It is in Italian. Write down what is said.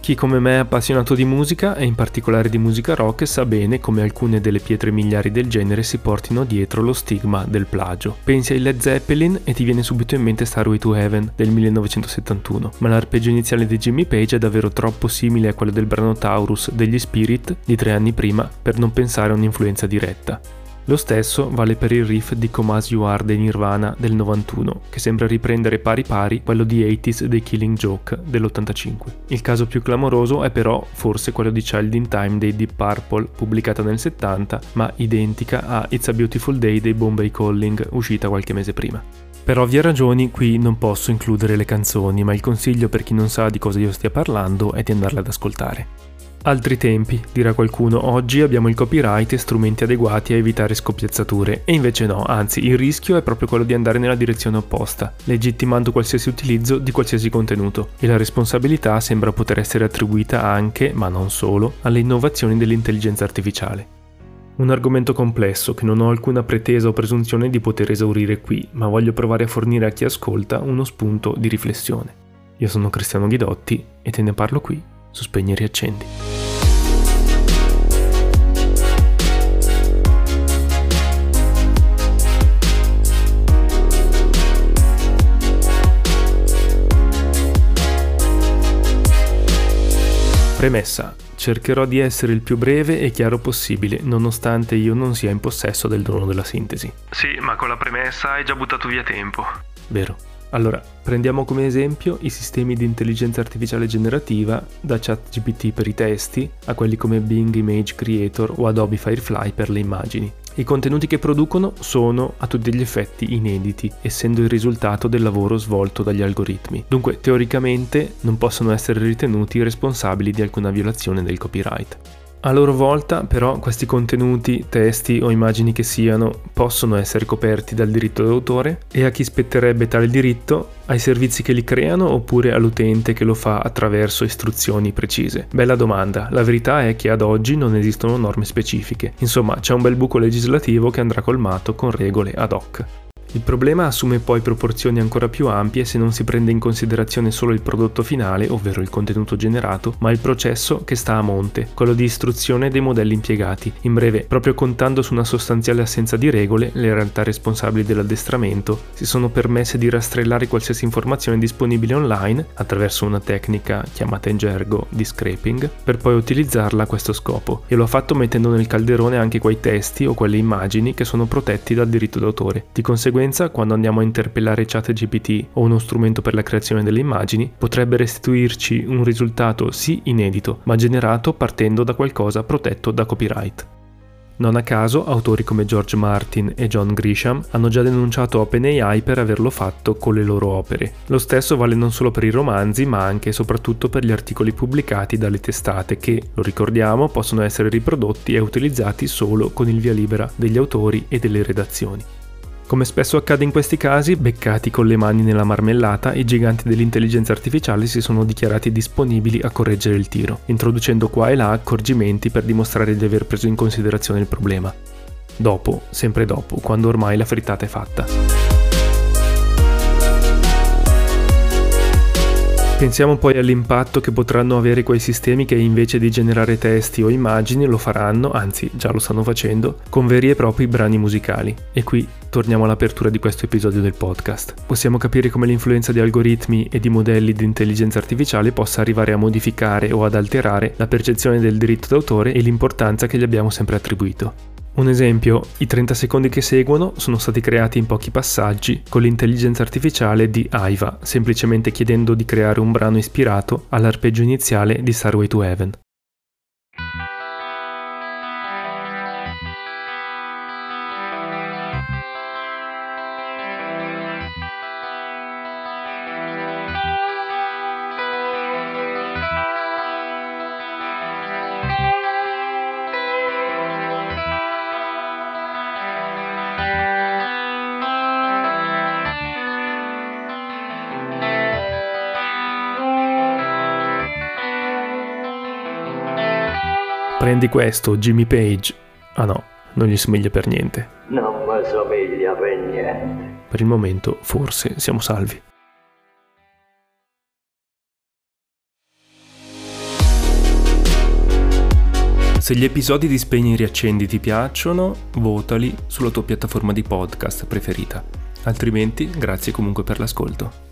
Chi come me è appassionato di musica e in particolare di musica rock sa bene come alcune delle pietre miliari del genere si portino dietro lo stigma del plagio. Pensi ai Led Zeppelin e ti viene subito in mente Starway to Heaven del 1971, ma l'arpeggio iniziale di Jimmy Page è davvero troppo simile a quello del brano Taurus degli Spirit di tre anni prima per non pensare a un'influenza diretta. Lo stesso vale per il riff di Come As You Are dei Nirvana del 91, che sembra riprendere pari pari quello di 80s dei Killing Joke dell'85. Il caso più clamoroso è però forse quello di Child in Time dei Deep Purple, pubblicata nel 70, ma identica a It's a Beautiful Day dei Bombay Calling, uscita qualche mese prima. Per ovvie ragioni qui non posso includere le canzoni, ma il consiglio per chi non sa di cosa io stia parlando è di andarle ad ascoltare. Altri tempi, dirà qualcuno, oggi abbiamo il copyright e strumenti adeguati a evitare scoppiazzature, e invece no, anzi il rischio è proprio quello di andare nella direzione opposta, legittimando qualsiasi utilizzo di qualsiasi contenuto, e la responsabilità sembra poter essere attribuita anche, ma non solo, alle innovazioni dell'intelligenza artificiale. Un argomento complesso che non ho alcuna pretesa o presunzione di poter esaurire qui, ma voglio provare a fornire a chi ascolta uno spunto di riflessione. Io sono Cristiano Ghidotti e te ne parlo qui su Spegni e Riaccendi. Premessa. Cercherò di essere il più breve e chiaro possibile, nonostante io non sia in possesso del dono della sintesi. Sì, ma con la premessa hai già buttato via tempo. Vero. Allora, prendiamo come esempio i sistemi di intelligenza artificiale generativa, da ChatGPT per i testi a quelli come Bing Image Creator o Adobe Firefly per le immagini. I contenuti che producono sono a tutti gli effetti inediti, essendo il risultato del lavoro svolto dagli algoritmi. Dunque, teoricamente non possono essere ritenuti responsabili di alcuna violazione del copyright. A loro volta, però, questi contenuti, testi o immagini che siano, possono essere coperti dal diritto d'autore e a chi spetterebbe tale diritto? Ai servizi che li creano oppure all'utente che lo fa attraverso istruzioni precise? Bella domanda. La verità è che ad oggi non esistono norme specifiche. Insomma, c'è un bel buco legislativo che andrà colmato con regole ad hoc. Il problema assume poi proporzioni ancora più ampie se non si prende in considerazione solo il prodotto finale, ovvero il contenuto generato, ma il processo che sta a monte, quello di istruzione dei modelli impiegati. In breve, proprio contando su una sostanziale assenza di regole, le realtà responsabili dell'addestramento si sono permesse di rastrellare qualsiasi informazione disponibile online attraverso una tecnica chiamata in gergo di scraping, per poi utilizzarla a questo scopo, e lo ha fatto mettendo nel calderone anche quei testi o quelle immagini che sono protetti dal diritto d'autore. Di conseguenza conseguenza, quando andiamo a interpellare ChatGPT o uno strumento per la creazione delle immagini, potrebbe restituirci un risultato sì inedito, ma generato partendo da qualcosa protetto da copyright. Non a caso, autori come George Martin e John Grisham hanno già denunciato OpenAI per averlo fatto con le loro opere. Lo stesso vale non solo per i romanzi, ma anche e soprattutto per gli articoli pubblicati dalle testate che, lo ricordiamo, possono essere riprodotti e utilizzati solo con il via libera degli autori e delle redazioni. Come spesso accade in questi casi, beccati con le mani nella marmellata, i giganti dell'intelligenza artificiale si sono dichiarati disponibili a correggere il tiro, introducendo qua e là accorgimenti per dimostrare di aver preso in considerazione il problema. Dopo, sempre dopo, quando ormai la frittata è fatta. Pensiamo poi all'impatto che potranno avere quei sistemi che invece di generare testi o immagini lo faranno, anzi già lo stanno facendo, con veri e propri brani musicali. E qui torniamo all'apertura di questo episodio del podcast. Possiamo capire come l'influenza di algoritmi e di modelli di intelligenza artificiale possa arrivare a modificare o ad alterare la percezione del diritto d'autore e l'importanza che gli abbiamo sempre attribuito. Un esempio, i 30 secondi che seguono sono stati creati in pochi passaggi con l'intelligenza artificiale di Aiva, semplicemente chiedendo di creare un brano ispirato all'arpeggio iniziale di Starway to Heaven. Prendi questo, Jimmy Page. Ah no, non gli somiglia per niente. Non mi somiglia per niente. Per il momento, forse, siamo salvi. Se gli episodi di Spegni e Riaccendi ti piacciono, votali sulla tua piattaforma di podcast preferita. Altrimenti, grazie comunque per l'ascolto.